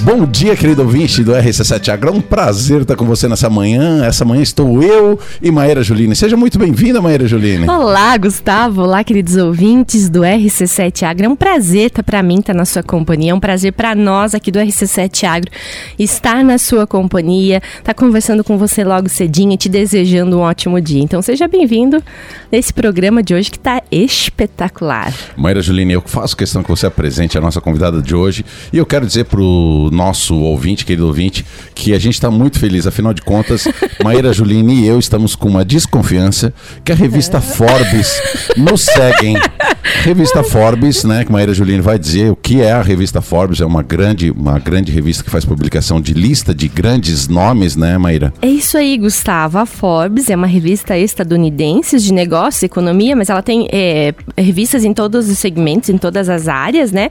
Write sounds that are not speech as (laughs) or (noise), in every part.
Bom dia, querido ouvinte do RC7 Agro. É um prazer estar com você nessa manhã. Essa manhã estou eu e Maíra Juline. Seja muito bem-vinda, Maíra Juline. Olá, Gustavo. Olá, queridos ouvintes do RC7 Agro. É um prazer estar para mim estar na sua companhia. É um prazer para nós aqui do RC7 Agro estar na sua companhia, estar conversando com você logo cedinho e te desejando um ótimo dia. Então, seja bem-vindo nesse programa de hoje que está espetacular. Maíra Juline, eu faço questão que você apresente a nossa convidada de hoje e eu quero dizer para o nosso ouvinte, querido ouvinte, que a gente está muito feliz. Afinal de contas, (laughs) Maíra Juline e eu estamos com uma desconfiança que a revista Forbes nos seguem. (laughs) Revista Forbes, né, que Maíra Juline vai dizer o que é a revista Forbes, é uma grande, uma grande revista que faz publicação de lista de grandes nomes, né, Maíra? É isso aí, Gustavo. A Forbes é uma revista estadunidense de negócios e economia, mas ela tem é, revistas em todos os segmentos, em todas as áreas, né?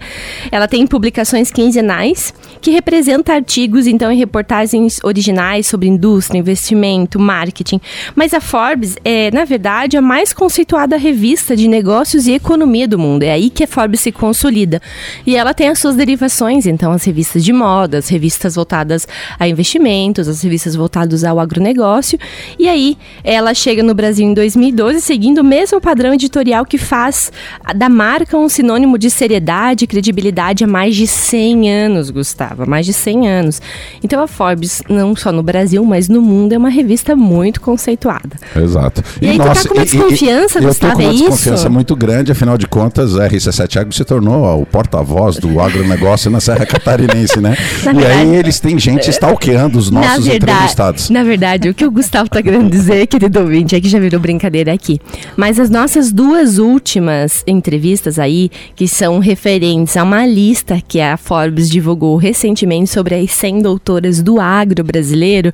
Ela tem publicações quinzenais que representa artigos, então, em reportagens originais sobre indústria, investimento, marketing. Mas a Forbes é, na verdade, a mais conceituada revista de negócios e economia do mundo. É aí que a Forbes se consolida. E ela tem as suas derivações, então, as revistas de moda, as revistas voltadas a investimentos, as revistas voltadas ao agronegócio. E aí, ela chega no Brasil em 2012, seguindo o mesmo padrão editorial que faz da marca um sinônimo de seriedade e credibilidade há mais de 100 anos, Gustavo há mais de 100 anos. Então a Forbes, não só no Brasil, mas no mundo, é uma revista muito conceituada. Exato. E, e aí nossa, tu tá com uma desconfiança, e, e, Gustavo, Eu tô com uma é desconfiança isso? muito grande, afinal de contas, a RC7 Agro se tornou o porta-voz do agronegócio na Serra Catarinense, né? Na e aí eles têm gente stalkeando os nossos verdade, entrevistados. Na verdade, o que o Gustavo tá querendo dizer, querido ouvinte, é que já virou brincadeira aqui. Mas as nossas duas últimas entrevistas aí, que são referentes a uma lista que a Forbes divulgou recentemente, recentemente sobre as 100 doutoras do agro brasileiro,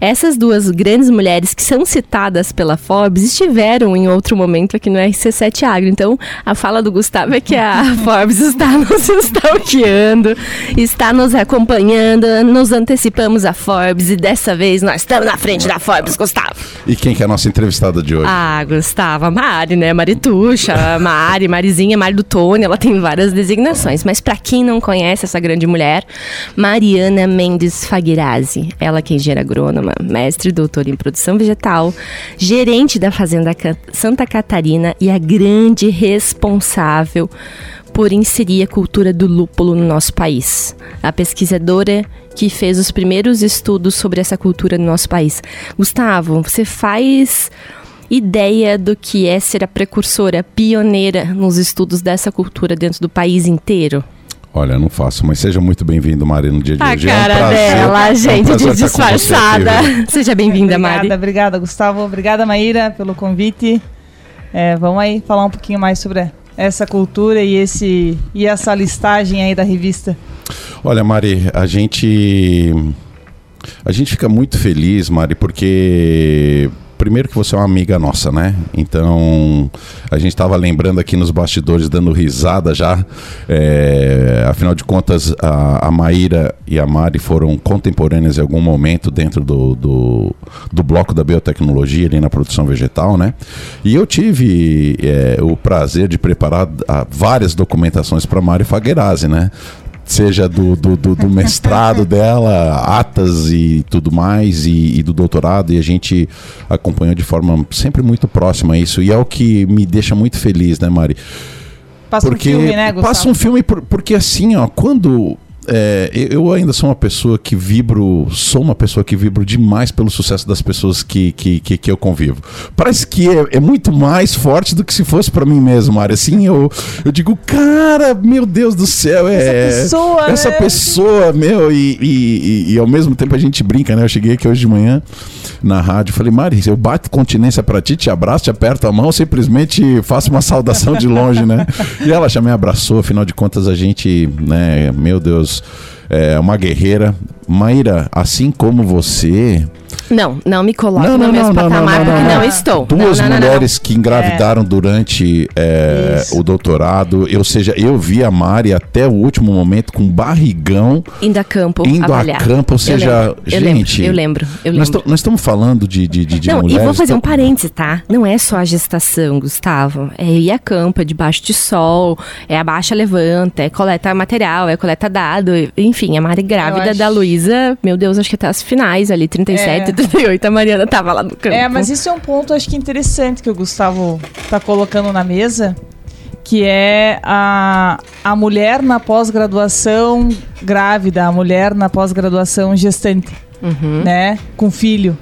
essas duas grandes mulheres que são citadas pela Forbes estiveram em outro momento aqui no RC7 Agro. Então, a fala do Gustavo é que a (laughs) Forbes está nos stalkeando, está nos acompanhando, nos antecipamos a Forbes e dessa vez nós estamos na frente da Forbes, Gustavo. E quem que é a nossa entrevistada de hoje? Ah, Gustavo, a Mari, né? Marituxa, Mari, Marizinha, Mari do Tony, ela tem várias designações. Mas para quem não conhece essa grande mulher, Mariana Mendes Fagirazzi. Ela que é engenheira agrônoma, mestre e doutora em produção vegetal, gerente da Fazenda Santa Catarina e a grande responsável por inserir a cultura do lúpulo no nosso país. A pesquisadora que fez os primeiros estudos sobre essa cultura no nosso país. Gustavo, você faz ideia do que é ser a precursora, pioneira nos estudos dessa cultura dentro do país inteiro? Olha, não faço, mas seja muito bem-vindo, Mari, no dia de a hoje. A cara é um dela, gente, é um de disfarçada. Seja bem-vinda, Mari. Obrigada, obrigada, Gustavo. Obrigada, Maíra, pelo convite. É, vamos aí falar um pouquinho mais sobre essa cultura e, esse, e essa listagem aí da revista. Olha, Mari, a gente... A gente fica muito feliz, Mari, porque primeiro que você é uma amiga nossa, né? Então, a gente estava lembrando aqui nos bastidores, dando risada já. É, afinal de contas, a, a Maíra e a Mari foram contemporâneas em algum momento dentro do, do, do bloco da biotecnologia, ali na produção vegetal, né? E eu tive é, o prazer de preparar a, várias documentações para Mari Faguerazzi, né? Seja do, do, do, do mestrado (laughs) dela, atas e tudo mais, e, e, do doutorado, e a gente acompanhou de forma sempre muito próxima isso, e é o que me deixa muito feliz, né, Mari? Passa porque, um filme, né, Gustavo? Passa um filme, porque assim, ó, quando é, eu ainda sou uma pessoa que vibro, sou uma pessoa que vibro demais pelo sucesso das pessoas que, que, que, que eu convivo. Parece que é, é, muito mais forte do que se fosse para mim mesmo, Mário. Assim, eu, eu digo, cara, meu Deus do céu, é. Essa pessoa, Essa né? pessoa, meu, e, e, e, e, ao mesmo tempo a gente brinca, né? Eu cheguei aqui hoje de manhã na rádio, falei, Mari, eu bato continência para ti, te abraço, te aperto a mão, simplesmente faço uma (laughs) saudação de longe, né? E ela já me abraçou, afinal de contas a gente, né, meu Deus, those é uma guerreira. Maíra, assim como você, Não, não me coloque Não, no não, mesmo não, patamar, não, porque não, não, não. estou. Duas mulheres que engravidaram durante é, o doutorado, ou seja, eu vi a Mari até o último momento com barrigão Indo a campo indo avaliar. a campo, ou Eu seja, lembro, eu gente, lembro, eu lembro, eu nós, lembro. to- nós estamos falando de, de, de, de não, mulheres. e vou fazer um então- parêntese, tá? Não é só a gestação, Gustavo. É ir a campo, é debaixo de sol, é abaixa, levanta, é coleta material, é coleta dado. Enfim, a Mari grávida acho- da Luísa, meu Deus, acho que até as finais ali, 37, É. 38, a Mariana tava lá no campo. É, mas isso é um ponto, acho que interessante que o Gustavo tá colocando na mesa, que é a, a mulher na pós-graduação grávida, a mulher na pós-graduação gestante, Uhum. né? Com filho.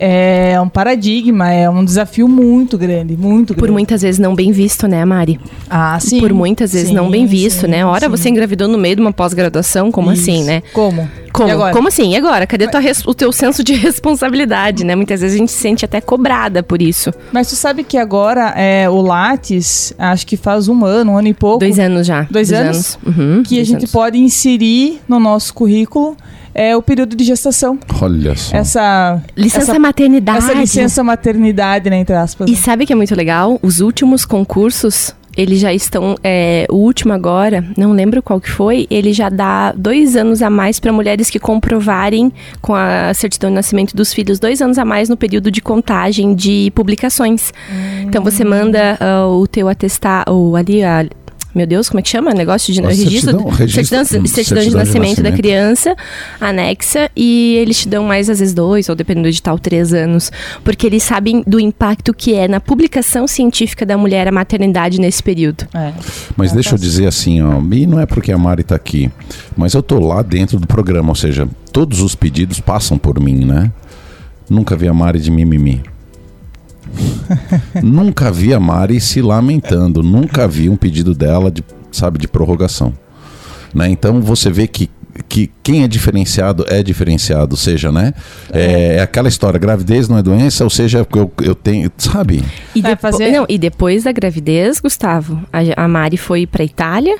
É um paradigma, é um desafio muito grande, muito grande. Por muitas vezes não bem visto, né, Mari? Ah, sim. Por muitas vezes Sim, não bem visto, sim, né? Ora, sim. você engravidou no meio de uma pós-graduação, como assim, Isso. né? Como? Como? Como assim? E agora? Cadê res- o teu senso de (laughs) responsabilidade, né? Muitas vezes a gente se sente até cobrada por isso. Mas tu sabe que agora é, o Lattes, acho que faz um ano, um ano e pouco, Dois anos já. Dois anos? Uhum, que a dois gente anos. pode inserir no nosso currículo é o período de gestação. Olha só. Essa Licença essa, maternidade. essa licença maternidade, né, entre aspas. E sabe que é muito legal? Os últimos concursos, eles já estão. é, o último agora, não lembro qual que foi, ele já dá dois anos a mais para mulheres que comprovarem com a certidão de nascimento dos filhos, dois anos a mais no período de contagem de publicações. Então você manda ah, o teu atestado, ali a. Meu Deus, como é que chama? Negócio de registro, certidão- registro- certidão, certidão de de nascimento da nascimento. criança, anexa, e eles te dão mais às vezes dois, ou dependendo do edital, três anos. Porque eles sabem do impacto que é na publicação científica da mulher a maternidade nesse período. É. Mas É, deixa tá eu dizer assim, ó, e não é porque a Mari tá aqui, mas eu tô lá dentro do programa, ou seja, todos os pedidos passam por mim, né? Nunca vi a Mari de mimimi. (laughs) nunca vi a Mari se lamentando, nunca vi um pedido dela de, sabe, de prorrogação. Né? Então você vê que que quem é diferenciado é diferenciado, ou seja, né? É, é aquela história, gravidez não é doença, ou seja, eu, eu tenho, sabe? E, depo- fazer- não, e depois da gravidez, Gustavo, a, a Mari foi pra Itália,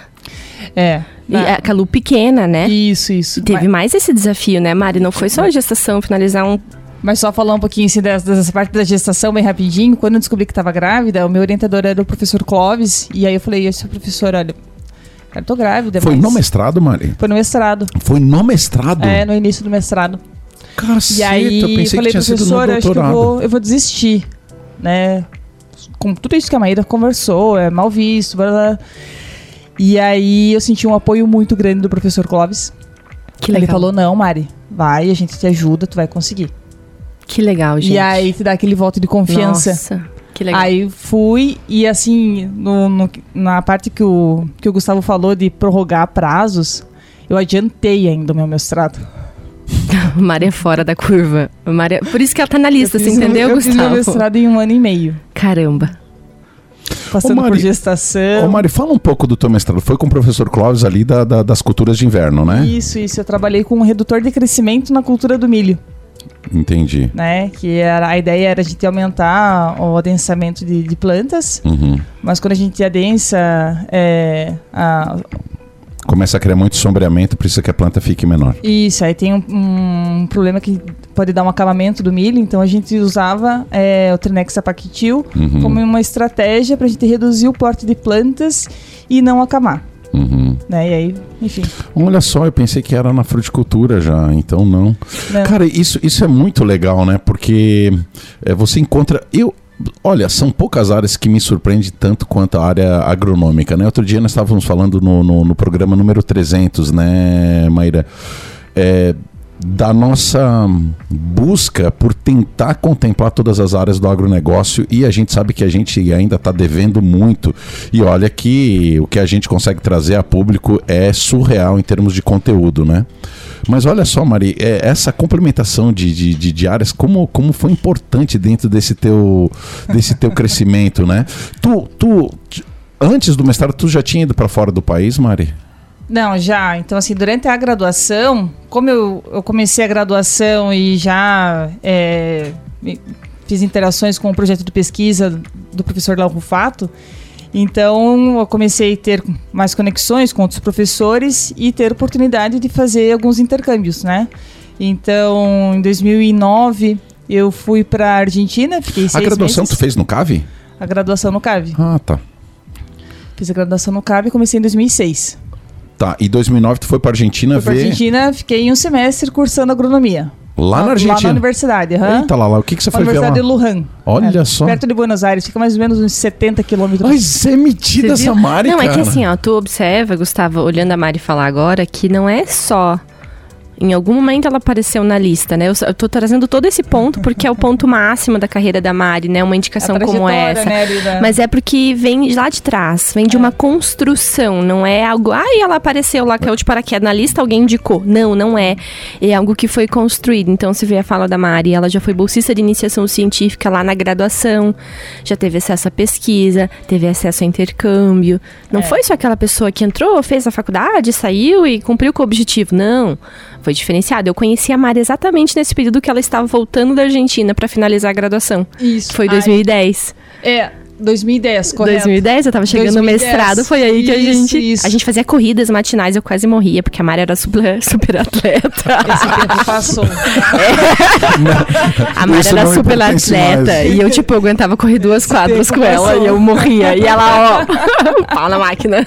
É. e a Calu pequena, né? Isso, isso. E teve Mas, mais esse desafio, né, Mari? Não foi só a gestação, finalizar um. Mas só falar um pouquinho assim, dessa, dessa parte da gestação bem rapidinho. Quando eu descobri que estava grávida, o meu orientador era o professor Clóvis. E aí eu falei, esse professor, olha, cara, eu tô grávida. Foi mas... no mestrado, Mari? Foi no mestrado. Foi no mestrado? É, no início do mestrado. Caceta, E aí eu pensei falei, que tinha sido no professor, acho que eu vou, eu vou desistir, né? Com tudo isso que a Maíra conversou, é mal visto, blá, blá. E aí eu senti um apoio muito grande do professor Clóvis. Que legal. Ele falou, não, Mari, vai, a gente te ajuda, tu vai conseguir. Que legal, gente. E aí te dá aquele voto de confiança. Nossa, que legal. Aí fui e assim, no- no- na parte que o, que o Gustavo falou de prorrogar prazos, eu adiantei ainda o meu mestrado. (laughs) Mari é fora da curva. Mari é- Por isso que ela tá na lista, Eu você fiz o- entendeu, eu fiz meu Gustavo? mestrado em um ano e meio. Caramba. Passando Ô, Mari, por gestação. Ô Mari, fala um pouco do teu mestrado. Foi com o professor Clóvis ali da- da- das culturas de inverno, né? Isso, isso. Eu trabalhei com um redutor de crescimento na cultura do milho, Entendi. né? Que era, a ideia era a gente aumentar o adensamento de, de plantas, Uhum. mas quando a gente adensa é, a- Começa a criar muito sombreamento, precisa que a planta fique menor. Isso, aí tem um, um problema que pode dar um acabamento do milho, então a gente usava é, o Trinex apactil Uhum. como uma estratégia para a gente reduzir o porte de plantas e não acamar, Uhum. né? E aí, enfim. Olha só, eu pensei que era na fruticultura já, então não. Não. Cara, isso, isso é muito legal, né? Porque é, você encontra. Eu, olha, são poucas áreas que me surpreende tanto quanto a área agronômica, né? Outro dia nós estávamos falando no, no, no programa número 300, né, Maíra? É, da nossa busca por tentar contemplar todas as áreas do agronegócio e a gente sabe que a gente ainda está devendo muito. E olha que o que a gente consegue trazer a público é surreal em termos de conteúdo, né? Mas olha só, Mari, é, essa complementação de, de, de, de áreas, como, como foi importante dentro desse teu, desse teu crescimento, né? Tu, tu, antes do mestrado, tu já tinha ido para fora do país, Mari? Não, já. Então, assim, durante a graduação, como eu, eu comecei a graduação e já é, fiz interações com o projeto de pesquisa do professor Lau Rufato, então eu comecei a ter mais conexões com outros professores e ter oportunidade de fazer alguns intercâmbios, né? Então, em 2009, eu fui para Argentina, fiquei seis A graduação meses. tu fez no CAV? A graduação no CAV. Ah, tá. Fiz a graduação no CAV e comecei em 2006. Tá, e 2009 tu foi pra Argentina Fui pra ver... Argentina, fiquei um semestre cursando agronomia. Lá na Lá Argentina? na universidade, aham. Eita lá, lá, o que, que você Na foi ver lá? Universidade de Luján. Olha É, só. Perto de Buenos Aires, fica mais ou menos uns 70 quilômetros. Você é metida essa? Mari, Não, é que cara. assim, ó, tu observa, Gustavo, olhando a Mari falar agora, que não é só. Em algum momento ela apareceu na lista, né? Eu, tô trazendo todo esse ponto porque é o ponto máximo da carreira da Mari, né? Uma indicação como essa. né, Mas é porque vem de lá de trás, vem de uma construção, não é algo. Ai, ela apareceu lá, caiu de paraquedas na lista, alguém indicou. Não, não é. É algo que foi construído. Então, se vê a fala da Mari, ela já foi bolsista de iniciação científica lá na graduação, já teve acesso à pesquisa, teve acesso a intercâmbio. Não É. foi só aquela pessoa que entrou, fez a faculdade, saiu e cumpriu com o objetivo. Não. Foi diferenciado. Eu conheci a Mari exatamente nesse período que ela estava voltando da Argentina para finalizar a graduação. Isso. Foi Ai, 2010. É, 2010, correto. 2010, eu tava chegando 2010. no mestrado, foi aí que a gente. isso. A gente fazia corridas matinais, eu quase morria, porque a Mari era super, (laughs) super atleta. Esse tempo passou. A Mari Isso era super atleta. mais. E eu, tipo, eu aguentava correr duas quadras tempo com ela passou. e eu morria. E ela, ó, (laughs) pau na máquina.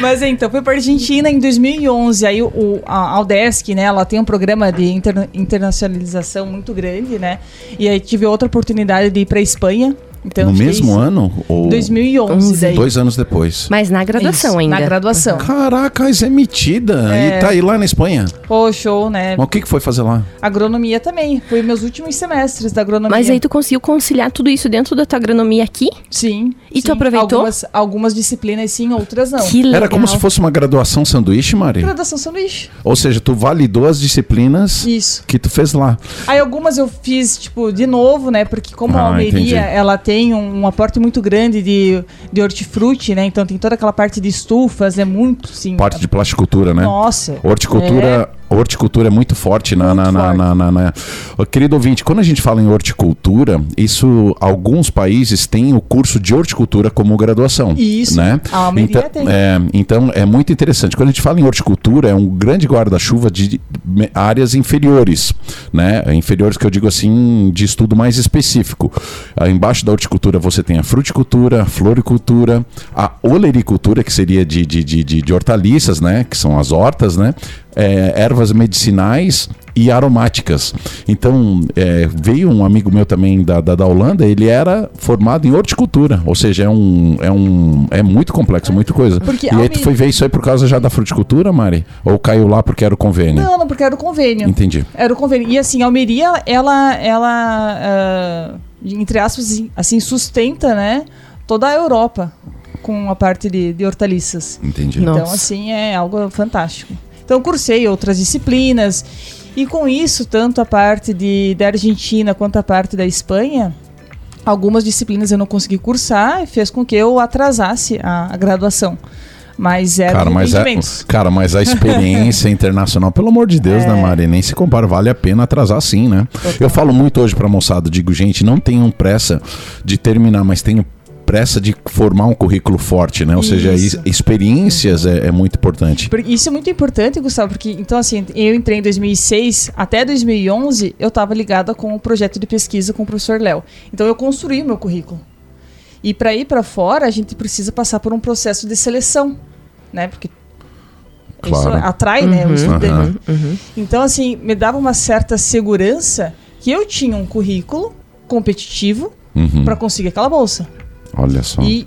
Mas então, fui pra Argentina em 2011. Aí o, o- a Aldesc, né, ela tem um programa de interna- internacionalização muito grande, né? E aí tive outra oportunidade de ir pra Espanha. Então, No fiquei mesmo ano? Ou 2011 daí. dois anos depois? Mas na graduação Isso, ainda. Na graduação. Caraca, isso é metida. É. E tá aí lá na Espanha. Pô, show, né? Mas o que, que foi fazer lá? Agronomia também. Foi meus últimos semestres da agronomia. Mas aí tu conseguiu conciliar tudo isso dentro da tua agronomia aqui? Sim. E tu sim. aproveitou? Algumas, algumas disciplinas sim, outras não. Que legal. Era como se fosse uma graduação sanduíche, Mari? Graduação sanduíche. Ou seja, tu validou as disciplinas Isso. que tu fez lá. Aí algumas eu fiz, tipo, de novo, né? Porque como Ah, a Almeria, entendi. ela tem um, um aporte muito grande de, de hortifruti, né? Então tem toda aquela parte de estufas, é muito, sim. Parte de plasticultura, né? Nossa. Horticultura, horticultura é muito forte na, na, forte. na- na- na- Querido ouvinte, quando a gente fala em horticultura, isso alguns países têm o curso de horticultura como graduação. Isso. Né? A Almeria então, tem. É, então é muito interessante. Quando a gente fala em horticultura, é um grande guarda-chuva de áreas inferiores, né? Inferiores que eu digo assim, de estudo mais específico. Ah, embaixo da horticultura você tem a fruticultura, a floricultura, a olericultura, que seria de, de, de, de- de hortaliças, né? Que são as hortas, né? É, ervas medicinais e aromáticas. Então, é, veio um amigo meu também da, da, da Holanda, ele era formado em horticultura, ou seja, é um, é um é muito complexo, muita coisa. Porque e aí tu foi ver isso aí por causa já da fruticultura, Mari? Ou caiu lá porque era o convênio? Não, não, porque era o convênio. Entendi. Era o convênio. E assim, a Almeria, ela, ela ah, entre aspas, assim, assim, sustenta, né? Toda a Europa com a parte de, de hortaliças. Entendi. Então, Nossa. assim, é algo fantástico. Então, eu cursei outras disciplinas. E com isso, tanto a parte de, da Argentina quanto a parte da Espanha, algumas disciplinas eu não consegui cursar e fez com que eu atrasasse a, a graduação. Mas eram Cara mas, é, impedimentos. cara, mas a experiência (laughs) internacional, pelo amor de Deus, É. né, Mari? Nem se compara, vale a pena atrasar sim, né? Eu falo muito hoje pra moçada, digo, gente, não tenham pressa de terminar, mas tenham pressa de formar um currículo forte, né? Ou seja, Isso. is- experiências é, é muito importante. Isso é muito importante, Gustavo, porque, então, assim, eu entrei em 2006, até 2011, eu estava ligada com o projeto de pesquisa com o professor Léo. Então, eu construí o meu currículo. E para ir para fora, a gente precisa passar por um processo de seleção, né? Porque isso Claro. atrai, né, o Uhum, estudante. Uhum. Então, assim, me dava uma certa segurança que eu tinha um currículo competitivo Uhum. para conseguir aquela bolsa. Olha só. E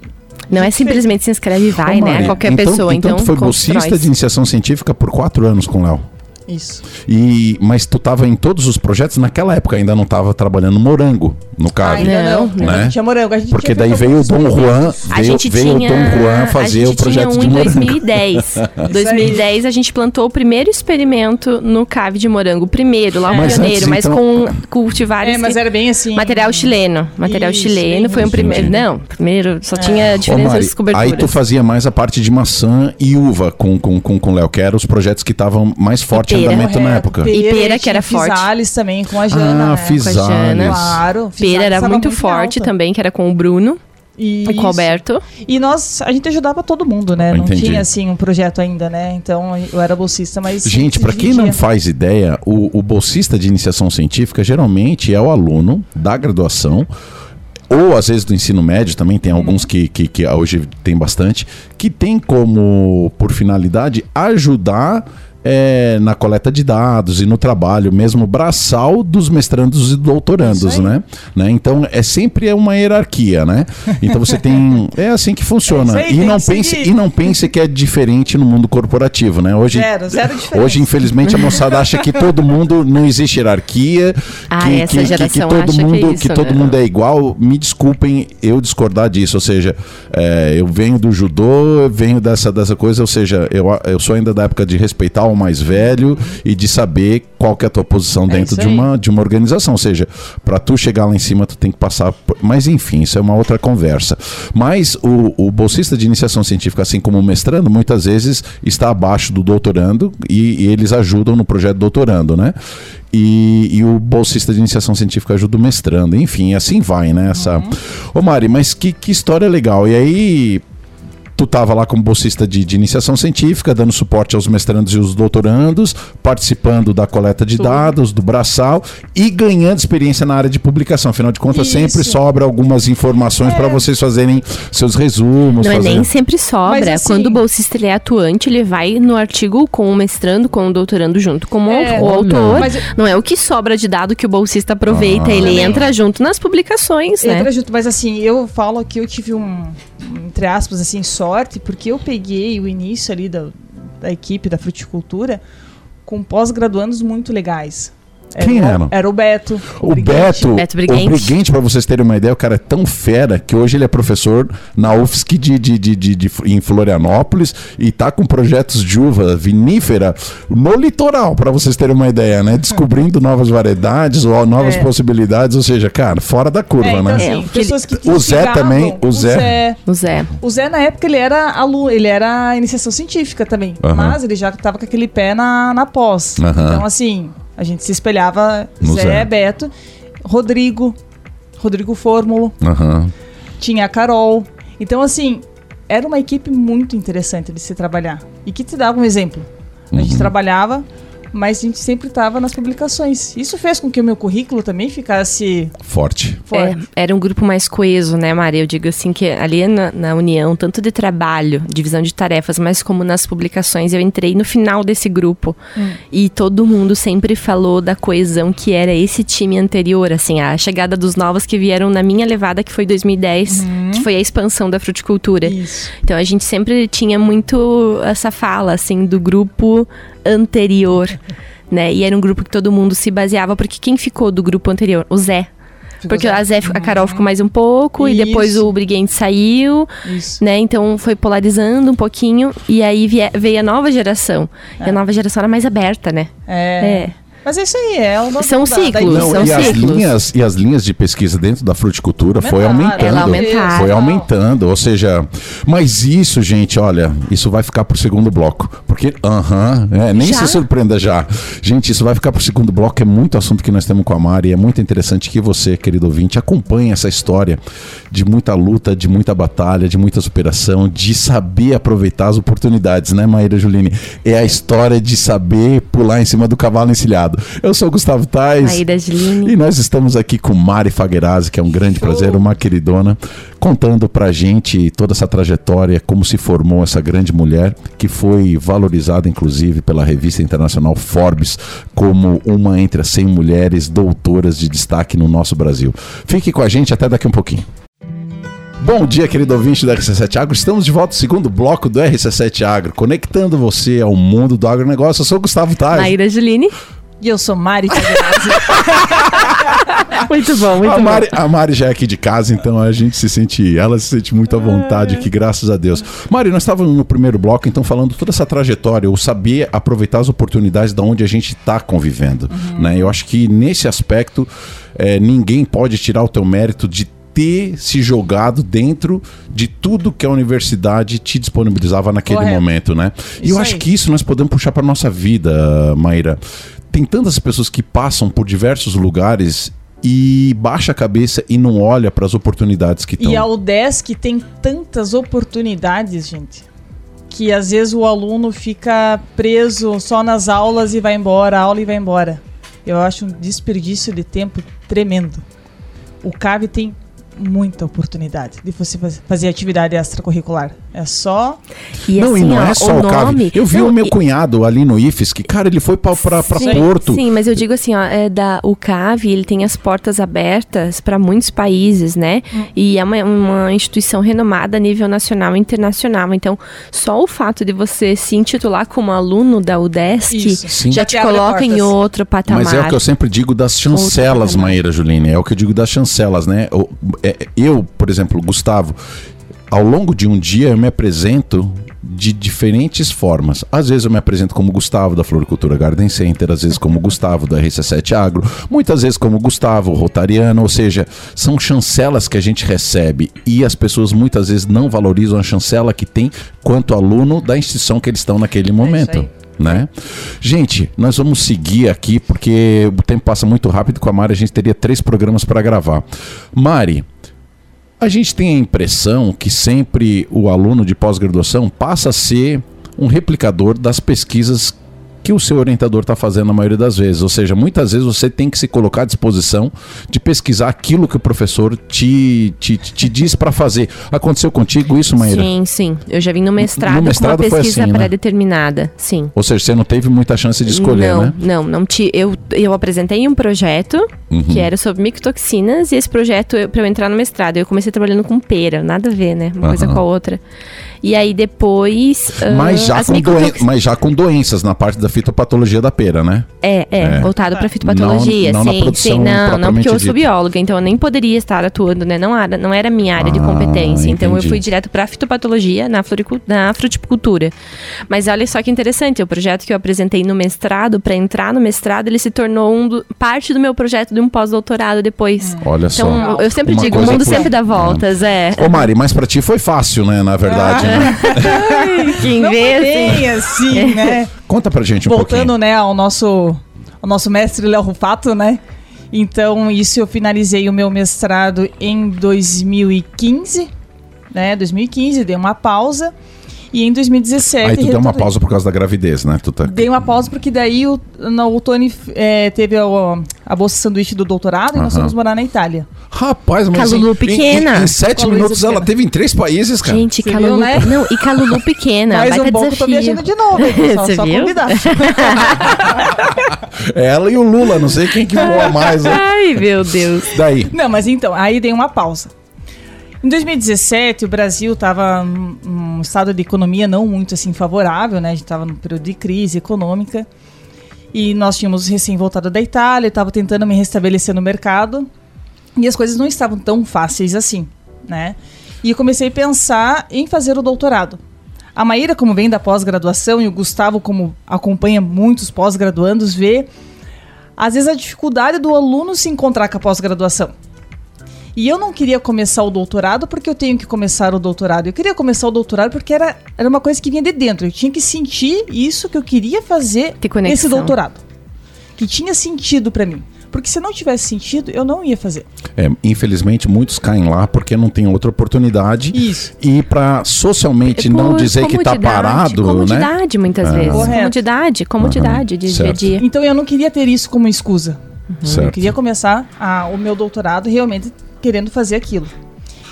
Não é simplesmente se inscreve e vai, Ô, né? Mari, Qualquer então, pessoa. Então, Então tu foi constrói. bolsista de iniciação científica por quatro anos com o Léo. Isso. E, mas tu estava em todos os projetos, naquela época ainda não estava trabalhando no morango, no caso. Ainda Não, não, né? A gente tinha morango. A gente Porque tinha daí veio o Dom Juan, A veio, gente veio tinha, o Dom Juan fazer a o gente projeto tinha um de em morango. 2010. 2010 (laughs) a gente plantou o primeiro experimento no cave de morango, o primeiro, lá o Mas pioneiro, antes, mas então- com cultivares É, mas era bem assim. material chileno, material Isso, chileno foi um primeiro, não, primeiro só tinha É. Ô, diferenças Mari, de coberturas. aí tu fazia mais a parte de maçã e uva com com com, com o Léo, que eram os projetos que estavam mais forte andamento na época. E pera, que era forte. Fisales também com a Jana. Ah, né? Fisales. Com a Jana. Claro. Pera era tava muito, forte alta. também, que era com o Bruno. E E com o Alberto. E nós, a gente ajudava todo mundo, né? Não Entendi. tinha, assim, um projeto ainda, né? Então, eu era bolsista, mas... Gente, para quem não faz ideia, o, o bolsista de iniciação científica geralmente é o aluno da graduação. Ou às vezes do ensino médio também, tem alguns que, que, que hoje tem bastante, que tem como, por finalidade, ajudar é, na coleta de dados e no trabalho mesmo braçal dos mestrandos e doutorandos, né? né? Então é sempre uma hierarquia, né? Então você tem. (laughs) É assim que funciona. É aí, e, não que pense, seguir. e não pense que é diferente no mundo corporativo, né? Hoje, Zero, zero. Hoje, infelizmente, a moçada acha que todo mundo não existe hierarquia, Ah, que, essa que- que- geração que todo que é mundo isso, que todo né? mundo é igual. Me desculpem eu discordar disso. Ou seja, é, eu venho do judô, eu venho dessa dessa coisa. Ou seja, eu, eu sou ainda da época de respeitar o mais velho e de saber qual que é a tua posição dentro isso de uma de uma organização. Ou seja, para tu chegar lá em cima, tu tem que passar. Por... Mas enfim, isso é uma outra conversa. Mas o, o bolsista de iniciação científica, assim como o mestrando, muitas vezes está abaixo do doutorando e, e eles ajudam no projeto doutorando, né? E, e o bolsista de iniciação científica ajuda o mestrando. Enfim, assim vai, né? Essa... Ô Mari, mas que, que história legal. E aí, tu estava lá como bolsista de, de iniciação científica, dando suporte aos mestrandos e os doutorandos, participando da coleta de Tudo. dados, do braçal e ganhando experiência na área de publicação. Afinal de contas, Isso. sempre sobra algumas informações para vocês fazerem seus resumos. Não é fazer- nem sempre sobra. Assim- Quando o bolsista ele é atuante, ele vai no artigo com o mestrando, com o doutorando junto com o É, o autor. Mas- Não é o que sobra de dado que o bolsista aproveita, Ah. ele Também. entra junto nas publicações, né? Entra junto, mas assim, eu falo que eu tive um, entre aspas, assim, sorte, porque eu peguei o início ali da, da equipe da fruticultura com pós-graduandos muito legais. Quem o- eram? Era o Beto. O Brigante. Beto, Beto o Briguente. Briguente, para vocês terem uma ideia, o cara é tão fera que hoje ele é professor na UFSC de, de, de, de- de- em Florianópolis e tá com projetos de uva vinífera no litoral, para vocês terem uma ideia, né? Descobrindo novas variedades ou novas É. possibilidades, ou seja, cara, fora da curva, É, então, né? assim, É, pessoas que O Zé também, o Zé. O Zé. O Zé, na época, ele era aluno, ele era iniciação científica também. Aham. Mas ele já estava com aquele pé na, na pós. Aham. Então, assim, a gente se espelhava No Zé, Zé. Beto, Rodrigo, Rodrigo Fórmulo, Aham. tinha a Carol. Então, assim, era uma equipe muito interessante de se trabalhar. E que te dava um exemplo. A gente Uhum. trabalhava, mas a gente sempre estava nas publicações. Isso fez com que o meu currículo também ficasse Forte. forte. É, era um grupo mais coeso, né, Maria? Eu digo assim que ali na, na união, tanto de trabalho, divisão de tarefas, mas como nas publicações, eu entrei no final desse grupo. E todo mundo sempre falou da coesão que era esse time anterior, assim, a chegada dos novos que vieram na minha levada, que foi 2010, que foi a expansão da fruticultura. Isso. Então a gente sempre tinha muito essa fala, assim, do grupo anterior, né? E era um grupo que todo mundo se baseava, porque quem ficou do grupo anterior? O Zé. Ficou Porque Zé. a, Zé, a Carol ficou mais um pouco, e depois Isso. o Briguente saiu, Isso. né? Então foi polarizando um pouquinho, e aí veio a nova geração. E a nova geração era mais aberta, né? É. Mas é isso aí, é o nome São da- da ciclos. Não, são e, as ciclos. linhas, e as linhas de pesquisa dentro da fruticultura foi aumentando. Ela aumentaram. Foi aumentando, ou seja, mas isso, gente, olha, isso vai ficar pro segundo bloco. Porque, aham, é, nem Já? se surpreenda já. Gente, isso vai ficar pro segundo bloco, é muito assunto que nós temos com a Mari, é muito interessante que você, querido ouvinte, acompanhe essa história de muita luta, de muita batalha, de muita superação, de saber aproveitar as oportunidades, né, Maíra Juline? É a história de saber pular em cima do cavalo encilhado. Eu sou o Gustavo Tais. Giline. E nós estamos aqui com Mari Faguerazzi, que é um grande prazer, uma queridona, contando pra gente toda essa trajetória, como se formou essa grande mulher, que foi valorizada, inclusive, pela revista internacional Forbes, como uma entre as 100 mulheres doutoras de destaque no nosso Brasil. Fique com a gente até daqui um pouquinho. Bom dia, querido ouvinte do RC7 Agro. Estamos de volta ao segundo bloco do RC7 Agro, conectando você ao mundo do agronegócio. Eu sou o Gustavo Tais. Maíra Giline. E eu sou Mari. (laughs) Muito bom, muito A bom. Mari, a Mari já é aqui de casa, então a gente se sente, ela se sente muito à vontade aqui, graças a Deus. Mari, nós estávamos no primeiro bloco, então falando toda essa trajetória, o saber aproveitar as oportunidades da onde a gente está convivendo, né? Eu acho que nesse aspecto eh, ninguém pode tirar o teu mérito de ter se jogado dentro de tudo que a universidade te disponibilizava naquele Correto. momento, né? E eu acho aí. que isso nós podemos puxar para nossa vida, Maíra. Tem tantas pessoas que passam por diversos lugares e baixa a cabeça e não olha para as oportunidades que estão. E a UDESC tem tantas oportunidades, gente, que às vezes o aluno fica preso só nas aulas e vai embora, aula e vai embora. Eu acho um desperdício de tempo tremendo. O CAV tem muita oportunidade de você faz- fazer atividade extracurricular. É só. E não, assim, e não ó, é só o, nome... CAV. Eu vi Não, o meu e- cunhado ali no IFES, que, cara, ele foi pra, pra, pra sim, Porto. Sim, mas eu digo assim, ó, é da, o CAV, ele tem as portas abertas para muitos países, né? Hum. E é uma, uma instituição renomada a nível nacional e internacional. Então, só o fato de você se intitular como aluno da UDESC Isso. Já te coloca em outro patamar. Mas é o que eu sempre digo das chancelas. Maíra Juline. É o que eu digo das chancelas, né? Eu, é- eu, por exemplo, Gustavo, ao longo de um dia eu me apresento de diferentes formas. Às vezes eu me apresento como Gustavo da Floricultura Garden Center, às vezes como Gustavo da RC7 Agro, muitas vezes como Gustavo Rotariano, ou seja, são chancelas que a gente recebe e as pessoas muitas vezes não valorizam a chancela que tem quanto aluno da instituição que eles estão naquele momento aí. né? Gente, nós vamos seguir aqui porque o tempo passa muito rápido com a Mari, a gente teria três programas para gravar. Mari, a gente tem a impressão que sempre o aluno de pós-graduação passa a ser um replicador das pesquisas que o seu orientador está fazendo na maioria das vezes. Ou seja, muitas vezes você tem que se colocar à disposição de pesquisar aquilo que o professor te, te, te diz para fazer. Aconteceu contigo isso, Maíra? Sim, sim. Eu já vim no mestrado, No mestrado com uma pesquisa assim, né? pré-determinada. Sim. Ou seja, você não teve muita chance de escolher, não, né? Não, não ti, eu, eu apresentei um projeto Uhum. que era sobre micotoxinas e esse projeto, pra eu entrar no mestrado, eu comecei trabalhando com pera, nada a ver, né? Uma coisa Aham. com a outra. E aí depois. Mas já, as com doen- micotox- mas já com doenças na parte da fitopatologia da pera, né? É, é, É. voltado pra fitopatologia. Não- não na sim, produção sim, não, não, porque eu dita. sou bióloga, então eu nem poderia estar atuando, né? Não era, não era minha área de Ah, competência. Então entendi. eu fui direto pra fitopatologia na, floricu- na fruticultura. Mas olha só que interessante, o projeto que eu apresentei no mestrado, pra entrar no mestrado, ele se tornou um do- parte do meu projeto de um pós-doutorado depois. Olha Então, só. eu sempre Uma digo, o mundo por- sempre dá voltas, é. Ô Mari, mas pra ti foi fácil, né? Na verdade, Ah. (laughs) vê, foi assim. bem assim, né? Conta pra gente um Voltando, pouquinho. né, ao nosso, ao nosso mestre Léo Rufato, né? Então, isso eu finalizei o meu mestrado em 2015, né? 2015, dei uma pausa. E em 2017. Aí tu deu uma pausa por causa da gravidez, né? Tu tá... Dei uma pausa porque daí o, no, o Tony é, teve a, a bolsa sanduíche do doutorado e nós fomos morar na Itália. Rapaz, mas Calulu em- pequena. Em, em sete Luísa minutos ela pequena. teve em três países, cara. Gente, Você Calulu. viu, né? Não, e Calulu (laughs) pequena. Mais um que eu tô desafio. viajando de novo, (laughs) hein, pessoal, Você só viu? convidar. (laughs) Ela e o Lula, não sei quem que voa mais. né? Ai, meu Deus. Daí. Não, mas então, aí dei uma pausa. Em 2017, o Brasil estava num estado de economia não muito assim favorável, né? A gente estava num período de crise econômica. E nós tínhamos recém voltado da Itália, estava tentando me restabelecer no mercado. E as coisas não estavam tão fáceis assim, né? E comecei a pensar em fazer o doutorado. A Maíra, como vem da pós-graduação, e o Gustavo, como acompanha muitos pós-graduandos, vê às vezes a dificuldade do aluno se encontrar com a pós-graduação. E eu não queria começar o doutorado porque eu tenho que começar o doutorado. Eu queria começar o doutorado porque era, era uma coisa que vinha de dentro. Eu tinha que sentir isso que eu queria fazer esse doutorado. Que tinha sentido pra mim. Porque se não tivesse sentido, eu não ia fazer. É, infelizmente, muitos caem lá porque não tem outra oportunidade. Isso. E pra socialmente não Por dizer que tá comodidade, parado, né? Comodidade, muitas vezes. Correto. Comodidade, comodidade de dia a certo. dia. Então eu não queria ter isso como excusa. Eu Certo. queria começar a- o meu doutorado realmente querendo fazer aquilo.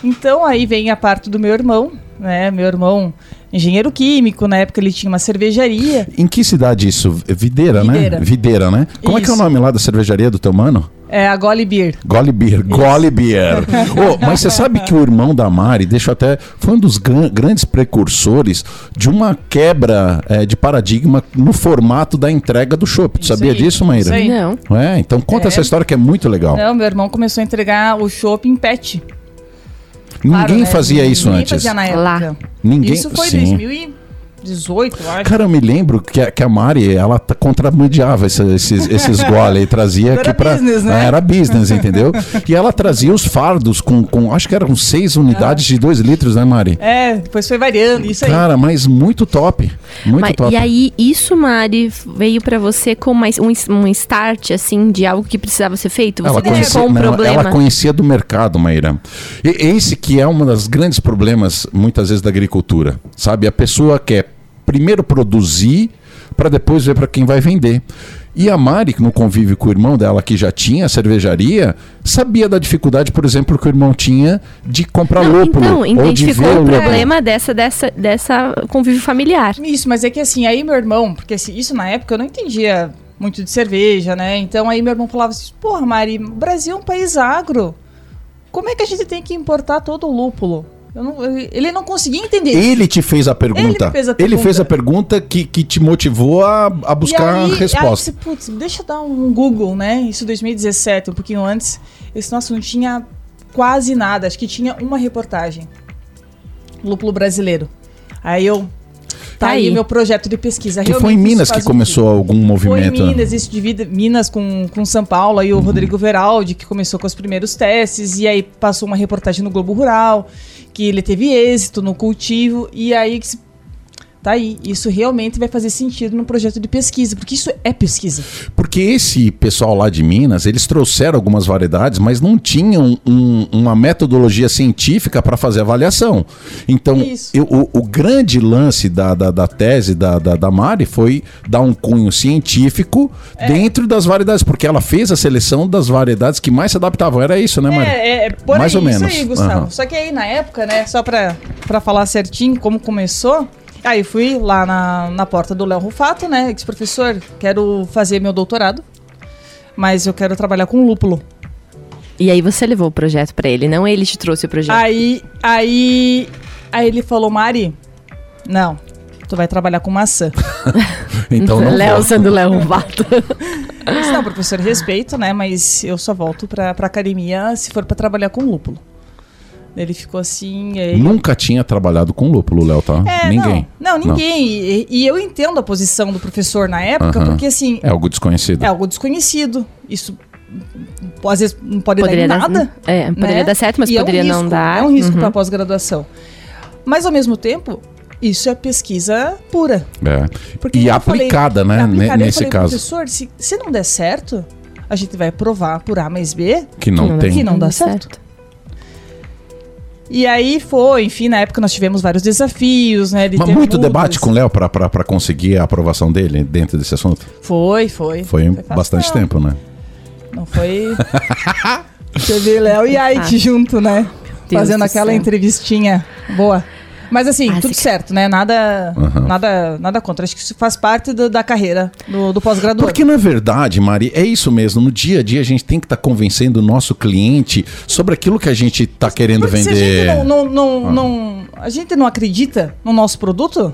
Então aí vem a parte do meu irmão, né? Meu irmão, engenheiro químico, na época ele tinha uma cervejaria. Em que cidade isso? Videira, Videira. né? Videira, né? Como é que é o Isso. nome lá da cervejaria do teu mano? É a Goli Beer. Gole Beer, Gole Beer. (laughs) Ô, mas você sabe que o irmão da Mari, deixa até. Foi um dos gran- grandes precursores de uma quebra eh, de paradigma no formato da entrega do chopp. Tu sabia aí, disso, Maíra? isso aí. Não. É, então conta É. essa história que é muito legal. Não, meu irmão começou a entregar o chopp em pet. Ninguém Claro, né? fazia isso Ninguém antes. fazia na época. Lá. Ninguém. Isso foi sim. 2000 e 18, eu acho. Cara, eu me lembro que a, que a Mari, ela t- contrabandeava esse- esses, (laughs) esses gole e trazia Era aqui pra... business, né? Era business, entendeu? E ela trazia os fardos com, com acho que eram seis unidades de dois litros, né, Mari? É, depois foi variando, isso aí. Cara, mas muito top. Muito Mas- top. e aí, isso, Mari, veio pra você como mais um, um start, assim, de algo que precisava ser feito? Você Ela conhecia, um não, problema? ela conhecia do mercado, Maíra. E esse que é um dos grandes problemas, muitas vezes, da agricultura. Sabe? A pessoa quer primeiro produzir para depois ver para quem vai vender. E a Mari, no convívio com o irmão dela, que já tinha cervejaria, sabia da dificuldade, por exemplo, que o irmão tinha de comprar Não, lúpulo. então, ou de identificou ver o lúpulo. problema dessa, dessa, dessa convívio familiar. Isso, mas é que assim, aí meu irmão, porque assim, isso na época eu não entendia muito de cerveja, né? Então aí meu irmão falava assim: porra, Mari, o Brasil é um país agro. Como é que a gente tem que importar todo o lúpulo? Não- ele não conseguia entender. Ele te fez a pergunta. Ele fez a Ele fez pergunta. a pergunta que, que te motivou a, a buscar aí- a resposta. Aí, putz, deixa eu dar um Google, né? Isso 2017, um pouquinho antes. Esse nosso não tinha quase nada. Acho que tinha uma reportagem. Lúpulo brasileiro. Aí eu. Tá Tá aí aí. meu projeto de pesquisa. que foi em Minas que começou algum Foi em movimento. Minas, isso divide Minas com, com São Paulo, aí o Rodrigo Veraldi, que começou com os primeiros testes, e aí passou uma reportagem no Globo Rural, que ele teve êxito no cultivo, e aí que se- tá aí, isso realmente vai fazer sentido no projeto de pesquisa, porque isso é pesquisa. Porque esse pessoal lá de Minas, eles trouxeram algumas variedades, mas não tinham um- uma metodologia científica para fazer avaliação. Então, eu- o, o grande lance da, da, da tese da, da, da Mari foi dar um cunho científico É. dentro das variedades, porque ela fez a seleção das variedades que mais se adaptavam. Era isso, né, Mari? É, é por Mais aí, ou isso menos. aí, Gustavo. Aham. Só que aí na época, né, só pra falar certinho como começou, aí fui lá na, na porta do Léo Rufato, né, disse, professor, quero fazer meu doutorado, mas eu quero trabalhar com lúpulo. E aí você levou o projeto pra ele, não ele te trouxe o projeto. Aí, aí, aí ele falou, Mari, não, tu vai trabalhar com maçã. (laughs) (laughs) Então não Léo sendo Léo disse, não, professor, respeito, né, mas eu só volto pra, pra academia se for pra trabalhar com lúpulo. Ele ficou assim, aí... Nunca tinha trabalhado com lúpulo, Léo, tá? É, ninguém. Não, não ninguém. E, e eu entendo a posição do professor na época, porque assim, É algo desconhecido. é algo desconhecido. Isso às vezes não pode Poderia dar em dar, nada. é, poderia né? dar certo, mas E poderia é um não risco, dar. É um risco Uhum. para pós-graduação. Mas ao mesmo tempo, isso é pesquisa pura. É. Porque E aplicada, falei- né? aplicada, Nesse falei, caso. Professor, se, se não der certo, a gente vai provar por A mais B. Que não, Que não tem. Que não dá certo. E aí foi, enfim, na época nós tivemos vários desafios, né? de Mas muito mudas. debate com o Léo pra conseguir a aprovação dele dentro desse assunto? Foi, foi. Foi fácil, bastante não. tempo, né? Não foi. (laughs) Teve Léo e Ike Ah. junto, né? Deus Fazendo do aquela céu. entrevistinha boa. Mas assim, Ah, tudo se- certo, né? Nada, Aham. nada, nada contra. Acho que isso faz parte do- da carreira do, do pós-graduado. Porque na verdade, Mari, é isso mesmo. No dia a dia a gente tem que estar convencendo o nosso cliente sobre aquilo que a gente está querendo Porque se a vender. gente não, não, não, Ah. não- a gente não acredita no nosso produto,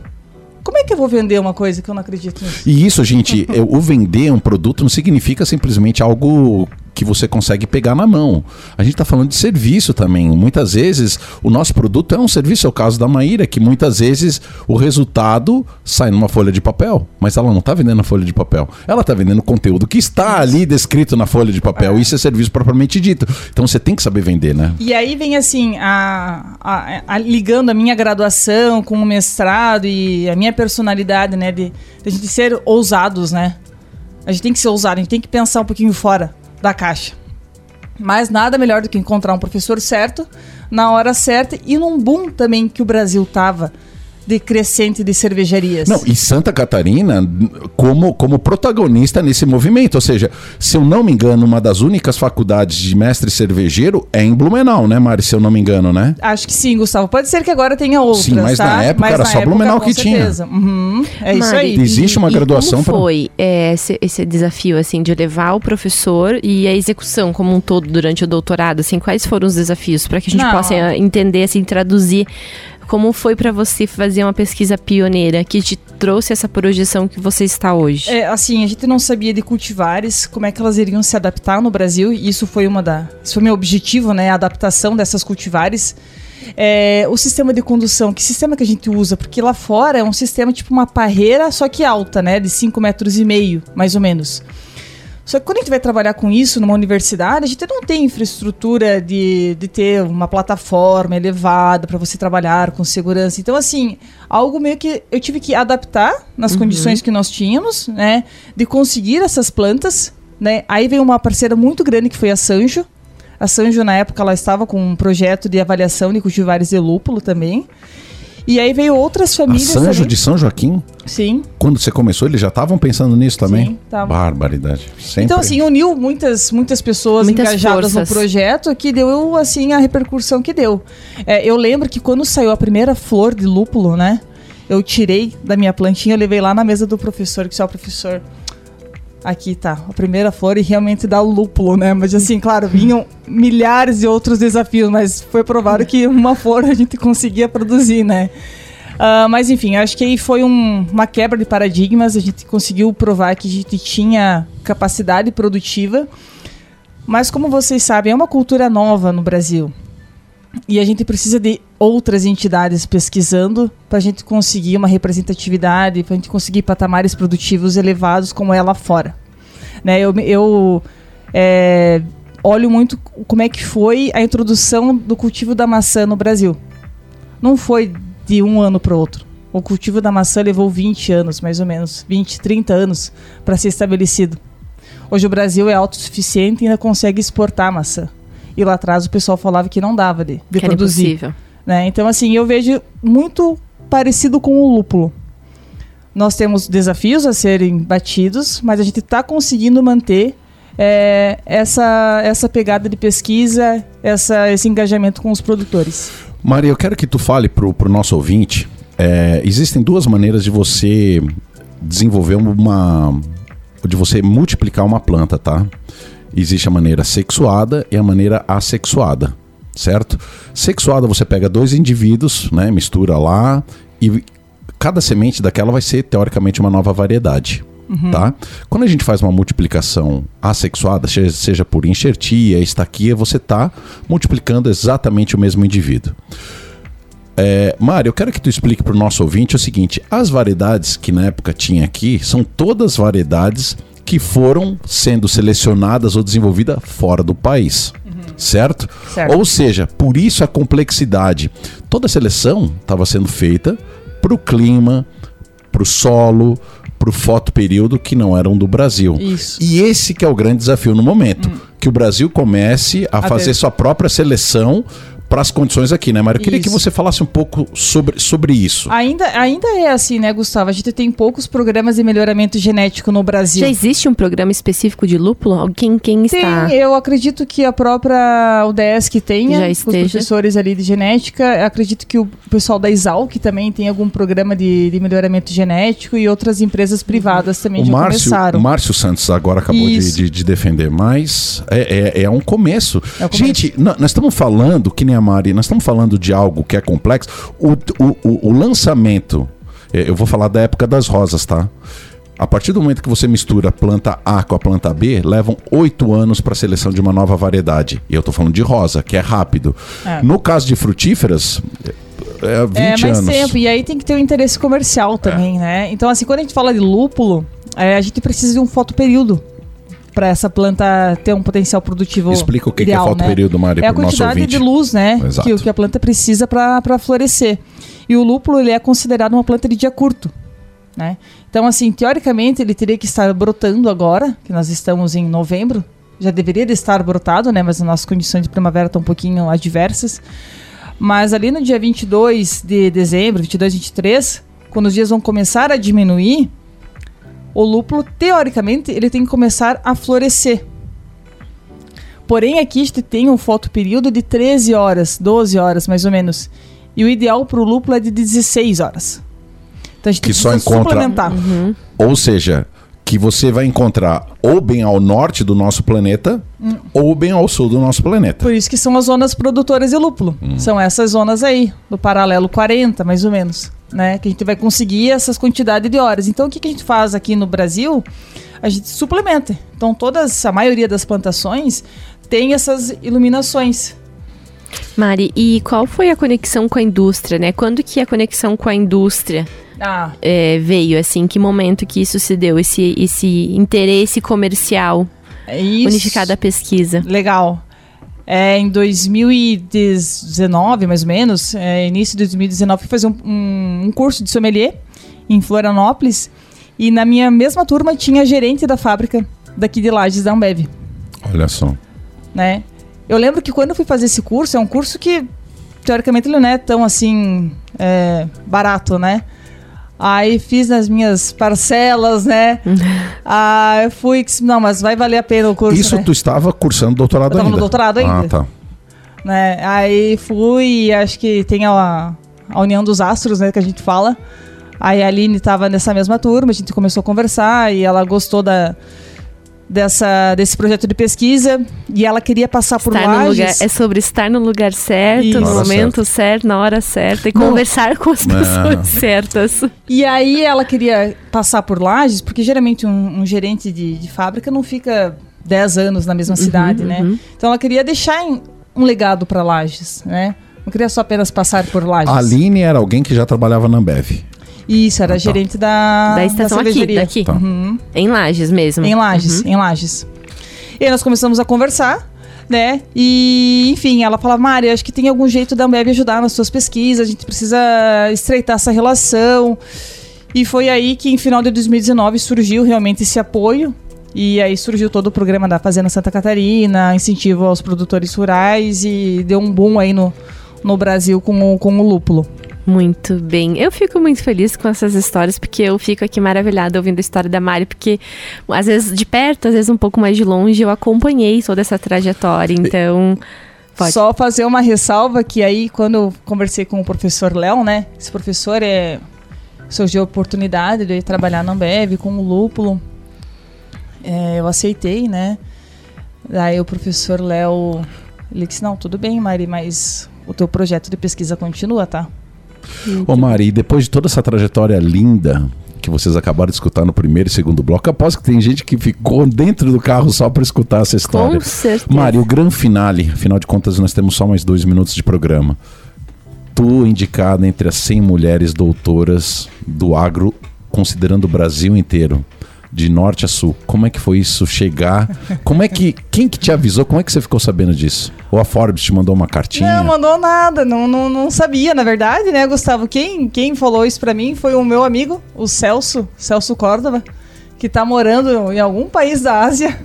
como é que eu vou vender uma coisa que eu não acredito nisso? E isso, gente, (laughs) é, o vender um produto não significa simplesmente algo que você consegue pegar na mão. A gente está falando de serviço também. Muitas vezes o nosso produto é um serviço. É o caso da Maíra, que muitas vezes o resultado sai numa folha de papel, mas ela não está vendendo a folha de papel. Ela está vendendo conteúdo que está ali descrito na folha de papel. Isso é serviço propriamente dito. Então você tem que saber vender, né? E aí vem assim, a, a- a- ligando a minha graduação com o mestrado e a minha personalidade, né? De, de a gente ser ousados, né? A gente tem que ser ousado, a gente tem que pensar um pouquinho fora da caixa. Mas nada melhor do que encontrar um professor certo, na hora certa e num boom também que o Brasil tava de crescente de cervejarias. Não, e Santa Catarina como, como protagonista nesse movimento. Ou seja, se eu não me engano, uma das únicas faculdades de mestre cervejeiro é em Blumenau, né, Mari? Se eu não me engano, né? Acho que sim, Gustavo. Pode ser que agora tenha outras, Sim, mas tá? na época era só Blumenau com que tinha. certeza. Uhum, é isso Mari, aí. Existe uma e graduação como pra- foi é, esse, esse desafio, assim, de levar o professor e a execução como um todo durante o doutorado? Assim, quais foram os desafios para que a gente Não. possa eh, entender, assim, traduzir como foi para você fazer uma pesquisa pioneira que te trouxe essa projeção que você está hoje? É, assim, a gente não sabia de cultivares, como é que elas iriam se adaptar no Brasil, e isso foi uma da. Isso foi meu objetivo, né? A adaptação dessas cultivares. É, o sistema de condução, que sistema que a gente usa? Porque lá fora é um sistema tipo uma parreira, só que alta, né? De 5 metros e meio, mais ou menos. Só que quando a gente vai trabalhar com isso numa universidade, a gente não tem infraestrutura de, de ter uma plataforma elevada para você trabalhar com segurança. Então, assim, algo meio que eu tive que adaptar nas uhum. condições que nós tínhamos, né? De conseguir essas plantas, né? Aí veio uma parceira muito grande que foi a Sanjo. A Sanjo, na época, ela estava com um projeto de avaliação de cultivares de lúpulo também. E aí veio outras famílias. A Sanjo também. de São Joaquim? Sim. Quando você começou, eles já estavam pensando nisso também? Sim, tavam. Barbaridade. Sempre. Então, assim, uniu muitas, muitas pessoas muitas engajadas forças. no projeto que deu, assim, a repercussão que deu. É, eu lembro que quando saiu a primeira flor de lúpulo, né? Eu tirei da minha plantinha, eu levei lá na mesa do professor, que só o professor Aqui tá, a primeira flor e realmente dá lúpulo, né? Mas assim, claro, vinham milhares de outros desafios, mas foi provado que uma flor a gente conseguia produzir, né? Uh, mas enfim, acho que aí foi um, uma quebra de paradigmas, a gente conseguiu provar que a gente tinha capacidade produtiva. Mas como vocês sabem, é uma cultura nova no Brasil. E a gente precisa de outras entidades pesquisando para a gente conseguir uma representatividade, para a gente conseguir patamares produtivos elevados como é lá fora. Né? Eu, eu é, olho muito como é que foi a introdução do cultivo da maçã no Brasil. Não foi de um ano para outro. O cultivo da maçã levou 20 anos, mais ou menos, 20, 30 anos para ser estabelecido. Hoje o Brasil é autossuficiente e ainda consegue exportar maçã. E lá atrás o pessoal falava que não dava de, de que produzir. Né? Então, assim, eu vejo muito parecido com o lúpulo. Nós temos desafios a serem batidos, mas a gente está conseguindo manter é, essa, essa pegada de pesquisa, essa, esse engajamento com os produtores. Maria, eu quero que tu fale para o nosso ouvinte. É, existem duas maneiras de você desenvolver uma. de você multiplicar uma planta, tá? Existe a maneira sexuada e a maneira assexuada, certo? Sexuada você pega dois indivíduos, né, mistura lá e cada semente daquela vai ser teoricamente uma nova variedade. Uhum. Tá? Quando a gente faz uma multiplicação assexuada, seja por enxertia, estaquia, você está multiplicando exatamente o mesmo indivíduo. É, Mário, eu quero que tu explique para o nosso ouvinte o seguinte: as variedades que na época tinha aqui são todas variedades que foram sendo selecionadas ou desenvolvidas fora do país. Certo? certo? Ou seja, por isso a complexidade. Toda a seleção estava sendo feita para o clima, para o solo, para o fotoperíodo que não eram do Brasil. Isso. E esse que é o grande desafio no momento. Hum. Que o Brasil comece a, a fazer ver. sua própria seleção para as condições aqui, né, Mário? Eu queria isso. que você falasse um pouco sobre, sobre isso. Ainda, ainda é assim, né, Gustavo? A gente tem poucos programas de melhoramento genético no Brasil. Já existe um programa específico de lúpulo? Quem, quem tem, está? Eu acredito que a própria UDS que tenha, Já os professores ali de genética. Acredito que o pessoal da Exalc também tem algum programa de, de melhoramento genético e outras empresas privadas também o já Márcio, começaram. O Márcio Santos agora acabou de, de, de, defender, mas é, é, é um começo. É começo. Gente, nós estamos falando que nem a Mari, nós estamos falando de algo que é complexo. O, o, o, lançamento, é, eu vou falar da época das rosas, tá? A partir do momento que você mistura a planta A com a planta B, levam oito anos para a seleção de uma nova variedade. E eu estou falando de rosa, que é rápido. É. No caso de frutíferas, é 20 é, mais anos. tempo. E aí tem que ter o um interesse comercial também, é. né? Então, assim, quando a gente fala de lúpulo, é, a gente precisa de um fotoperíodo para essa planta ter um potencial produtivo. Explica o que, ideal, que é fotoperíodo, né? Mário, É a quantidade de luz, né? Que, que a planta precisa para florescer. E o lúpulo ele é considerado uma planta de dia curto. Né? Então, assim, teoricamente ele teria que estar brotando agora, que nós estamos em novembro. Já deveria estar brotado, né? Mas as nossas condições de primavera estão um pouquinho adversas. Mas ali no dia 22 de dezembro, 22, 23, quando os dias vão começar a diminuir, o lúpulo, teoricamente, ele tem que começar a florescer. Porém, aqui a gente tem um fotoperíodo de 13 horas, 12 horas mais ou menos. E o ideal para o lúpulo é de 16 horas. Então a gente que só encontra, suplementar. Uhum. Ou seja, que você vai encontrar ou bem ao norte do nosso planeta hum. ou bem ao sul do nosso planeta. Por isso que são as zonas produtoras de lúpulo. Hum. São essas zonas aí, do paralelo 40, mais ou menos né? Que a gente vai conseguir essas quantidades de horas. Então, o que, que a gente faz aqui no Brasil? A gente suplementa. Então, todas, a maioria das plantações tem essas iluminações. Mari, e qual foi a conexão com a indústria, né? Quando que a conexão com a indústria Ah, é, veio, assim? Que momento que isso se deu, esse, esse interesse comercial é isso. unificado à pesquisa? Legal. É, em 2019, mais ou menos, é, início de 2019, fui fazer um, um- um curso de sommelier em Florianópolis. E na minha mesma turma tinha a gerente da fábrica daqui de Lages, da Ambev. Olha só. né? Eu lembro que quando eu fui fazer esse curso, é um curso que, teoricamente, ele não é tão, assim, é, barato, né? Aí fiz nas minhas parcelas, né? (laughs) ah, eu fui, não, mas vai valer a pena o curso, Isso né? tu estava cursando doutorado Eu tava no ainda? doutorado Ah, ainda. tá. né? Aí fui, acho que tem a, a união dos astros, né, que a gente fala. Aí a Aline estava nessa mesma turma, a gente começou a conversar e ela gostou da, dessa, desse projeto de pesquisa e ela queria passar por Estar no lugar, Lages. é sobre estar no lugar certo, Isso. no hora momento certo, na hora certa e Não. conversar com as Não. pessoas (laughs) certas. E aí ela queria passar por Lages, porque geralmente um, um gerente de, de fábrica não fica 10 anos na mesma cidade, né? uhum. Então ela queria deixar um legado para Lages, né? Não queria só apenas passar por Lages. A Aline era alguém que já trabalhava na Ambev. Isso, era Ah, tá. gerente da, Da estação aqui, cervejaria. daqui. Tá. Uhum. Em Lages mesmo. Em Lages, em Lages. E aí nós começamos a conversar, né? E, enfim, ela falava, Mari, acho que tem algum jeito da Ambev ajudar nas suas pesquisas, a gente precisa estreitar essa relação. E foi aí que, em final de 2019, surgiu realmente esse apoio. E aí surgiu todo o programa da Fazenda Santa Catarina, incentivo aos produtores rurais e deu um boom aí no, no Brasil com o, com o lúpulo. Muito bem. Eu fico muito feliz com essas histórias, porque eu fico aqui maravilhada ouvindo a história da Mari, porque às vezes de perto, às vezes um pouco mais de longe, eu acompanhei toda essa trajetória. Então, pode. Só fazer uma ressalva que aí, quando eu conversei com o professor Léo, né? Esse professor é. Surgiu a oportunidade de trabalhar na Ambev com o lúpulo. É, eu aceitei, né? Daí o professor Léo. Ele disse: Não, tudo bem, Mari, mas o teu projeto de pesquisa continua, tá? Ô Mari, depois de toda essa trajetória linda que vocês acabaram de escutar no primeiro e segundo bloco, aposto que tem gente que ficou dentro do carro só para escutar essa história. Com certeza. Mari, o grande finale, afinal de contas nós temos só mais dois minutos de programa. Tu indicada entre as 100 mulheres doutoras do agro, considerando o Brasil inteiro, de norte a sul. Como é que foi isso chegar? Como é que quem que te avisou? Como é que você ficou sabendo disso? Ou a Forbes te mandou uma cartinha? Não, mandou nada, não, não, não sabia, na verdade, né, Gustavo? Quem, quem falou isso pra mim foi o meu amigo, o Celso, Celso Córdova, que tá morando em algum país da Ásia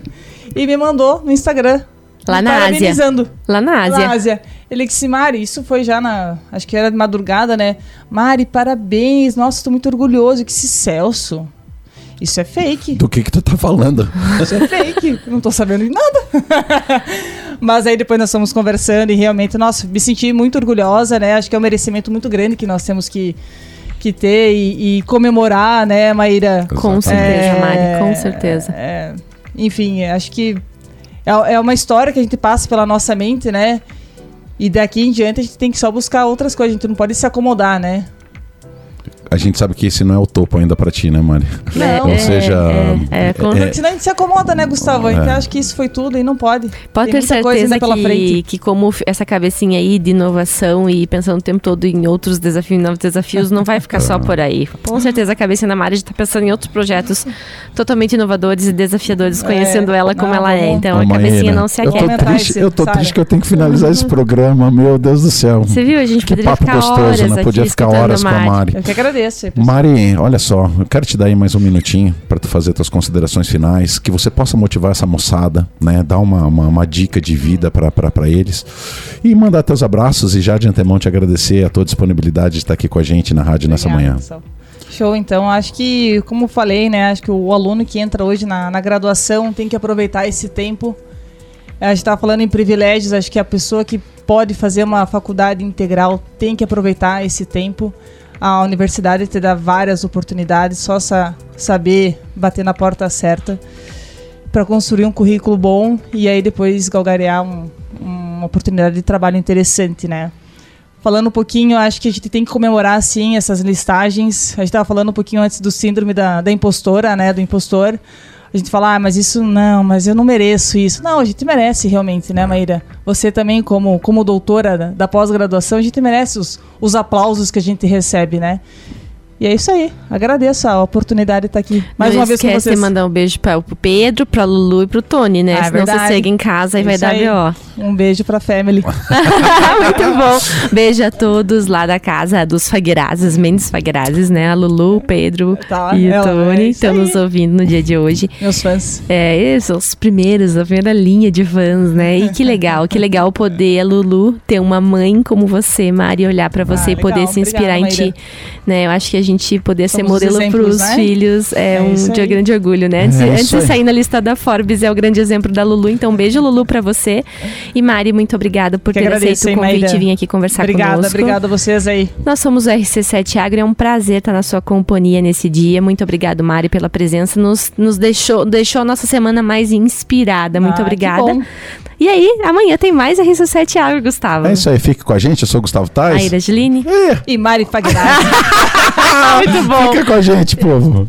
e me mandou no Instagram. Lá na Ásia. parabenizando. Lá na Ásia. Na Ásia. Ele disse, Mari, isso foi já na. Acho que era de madrugada, né? Mari, parabéns. Nossa, tô muito orgulhoso. Que esse Celso. Isso é fake. Do que que tu tá falando? Isso é fake. Não tô sabendo de nada. (laughs) Mas aí depois nós fomos conversando e realmente, nossa, me senti muito orgulhosa, né? Acho que é um merecimento muito grande que nós temos que, que ter e, e comemorar, né, Maíra? Com certeza, Mari, É, com certeza. é, enfim, acho que é, é uma história que a gente passa pela nossa mente, né? E daqui em diante a gente tem que só buscar outras coisas, a gente não pode se acomodar, né? A gente sabe que esse não é o topo ainda pra ti, né, Mari? Não. Ou seja, é, é, com- é- Senão a gente se acomoda, né, Gustavo? A gente É. acha que isso foi tudo e não pode. Pode Tem ter muita coisa certeza que, que como essa cabecinha aí de inovação e pensando o tempo todo em outros desafios, novos desafios, não vai ficar só por aí. Com certeza a cabecinha da Mari está pensando em outros projetos totalmente inovadores e desafiadores, conhecendo ela como não, ela é. Então a cabecinha não se eu tô triste, eu tô Sara. triste que eu tenho que finalizar esse programa, meu Deus do céu. Você viu? A gente Que poderia papo ficar gostoso, horas né? aqui Podia ficar horas com a Mari. Mari. Eu que agradeço. Aí, pessoal. Mari, olha só, eu quero te dar aí mais um minutinho para tu fazer tuas considerações finais, que você possa motivar essa moçada, né? Dar uma, uma, uma dica de vida para eles e mandar teus abraços e já de antemão te agradecer a tua disponibilidade de estar aqui com a gente na rádio nessa Obrigada, manhã. pessoal. Show, então. Acho que, como falei, né? Acho que o aluno que entra hoje na, na graduação tem que aproveitar esse tempo. A gente estava falando em privilégios, acho que a pessoa que pode fazer uma faculdade integral tem que aproveitar esse tempo. A universidade te dá várias oportunidades, só sa saber bater na porta certa para construir um currículo bom e aí depois galgarear um- uma oportunidade de trabalho interessante, né? Falando um pouquinho, acho que a gente tem que comemorar, sim, essas listagens. A gente estava falando um pouquinho antes do síndrome da, da impostora, né? Do impostor. A gente fala, ah, mas isso não, mas eu não mereço isso. Não, a gente merece realmente, né, Maíra? Você também, como, como doutora da pós-graduação, a gente merece os, os aplausos que a gente recebe, né? E é isso aí. Agradeço a oportunidade de estar aqui mais Não uma vez com esquece vocês. de mandar um beijo para o Pedro, para Lulu e para o Tony, né? Ah, é Senão você chega em casa e vai dar. B.O. Um beijo pra family. (laughs) Muito bom. Beijo a todos lá da casa dos Faguerazes, Mendes Faguerazes, né? A Lulu, o Pedro Tá, e o é Tony estão nos ouvindo no dia de hoje. Meus fãs. É, eles são os primeiros, a primeira linha de fãs, né? E que legal, que legal poder a Lulu ter uma mãe como você, Mari, olhar pra você Ah, e poder legal. se inspirar Obrigada, em ti. Né? Eu acho que a gente poder ser Somos os modelo exemplos, pros né? filhos é, É um isso de aí. grande orgulho, né? Antes, É antes de aí. sair na lista da Forbes, é o grande exemplo da Lulu. Então, um beijo, Lulu, pra você. E Mari, muito obrigada por Que ter agradeço, aceito o convite Maíra? e vir aqui conversar Obrigada, conosco. obrigada a vocês aí. Nós somos o RC7 Agro, é um prazer estar na sua companhia nesse dia. Muito obrigado, Mari, pela presença. Nos, nos deixou, deixou a nossa semana mais inspirada. Muito Ah, que obrigada. E aí, amanhã tem mais RC7 Agro, Gustavo. É isso aí, fique com a gente. Eu sou o Gustavo Tais. Aí, Angeline. E Mari Fagnar. (laughs) Muito bom. Fica com a gente, povo.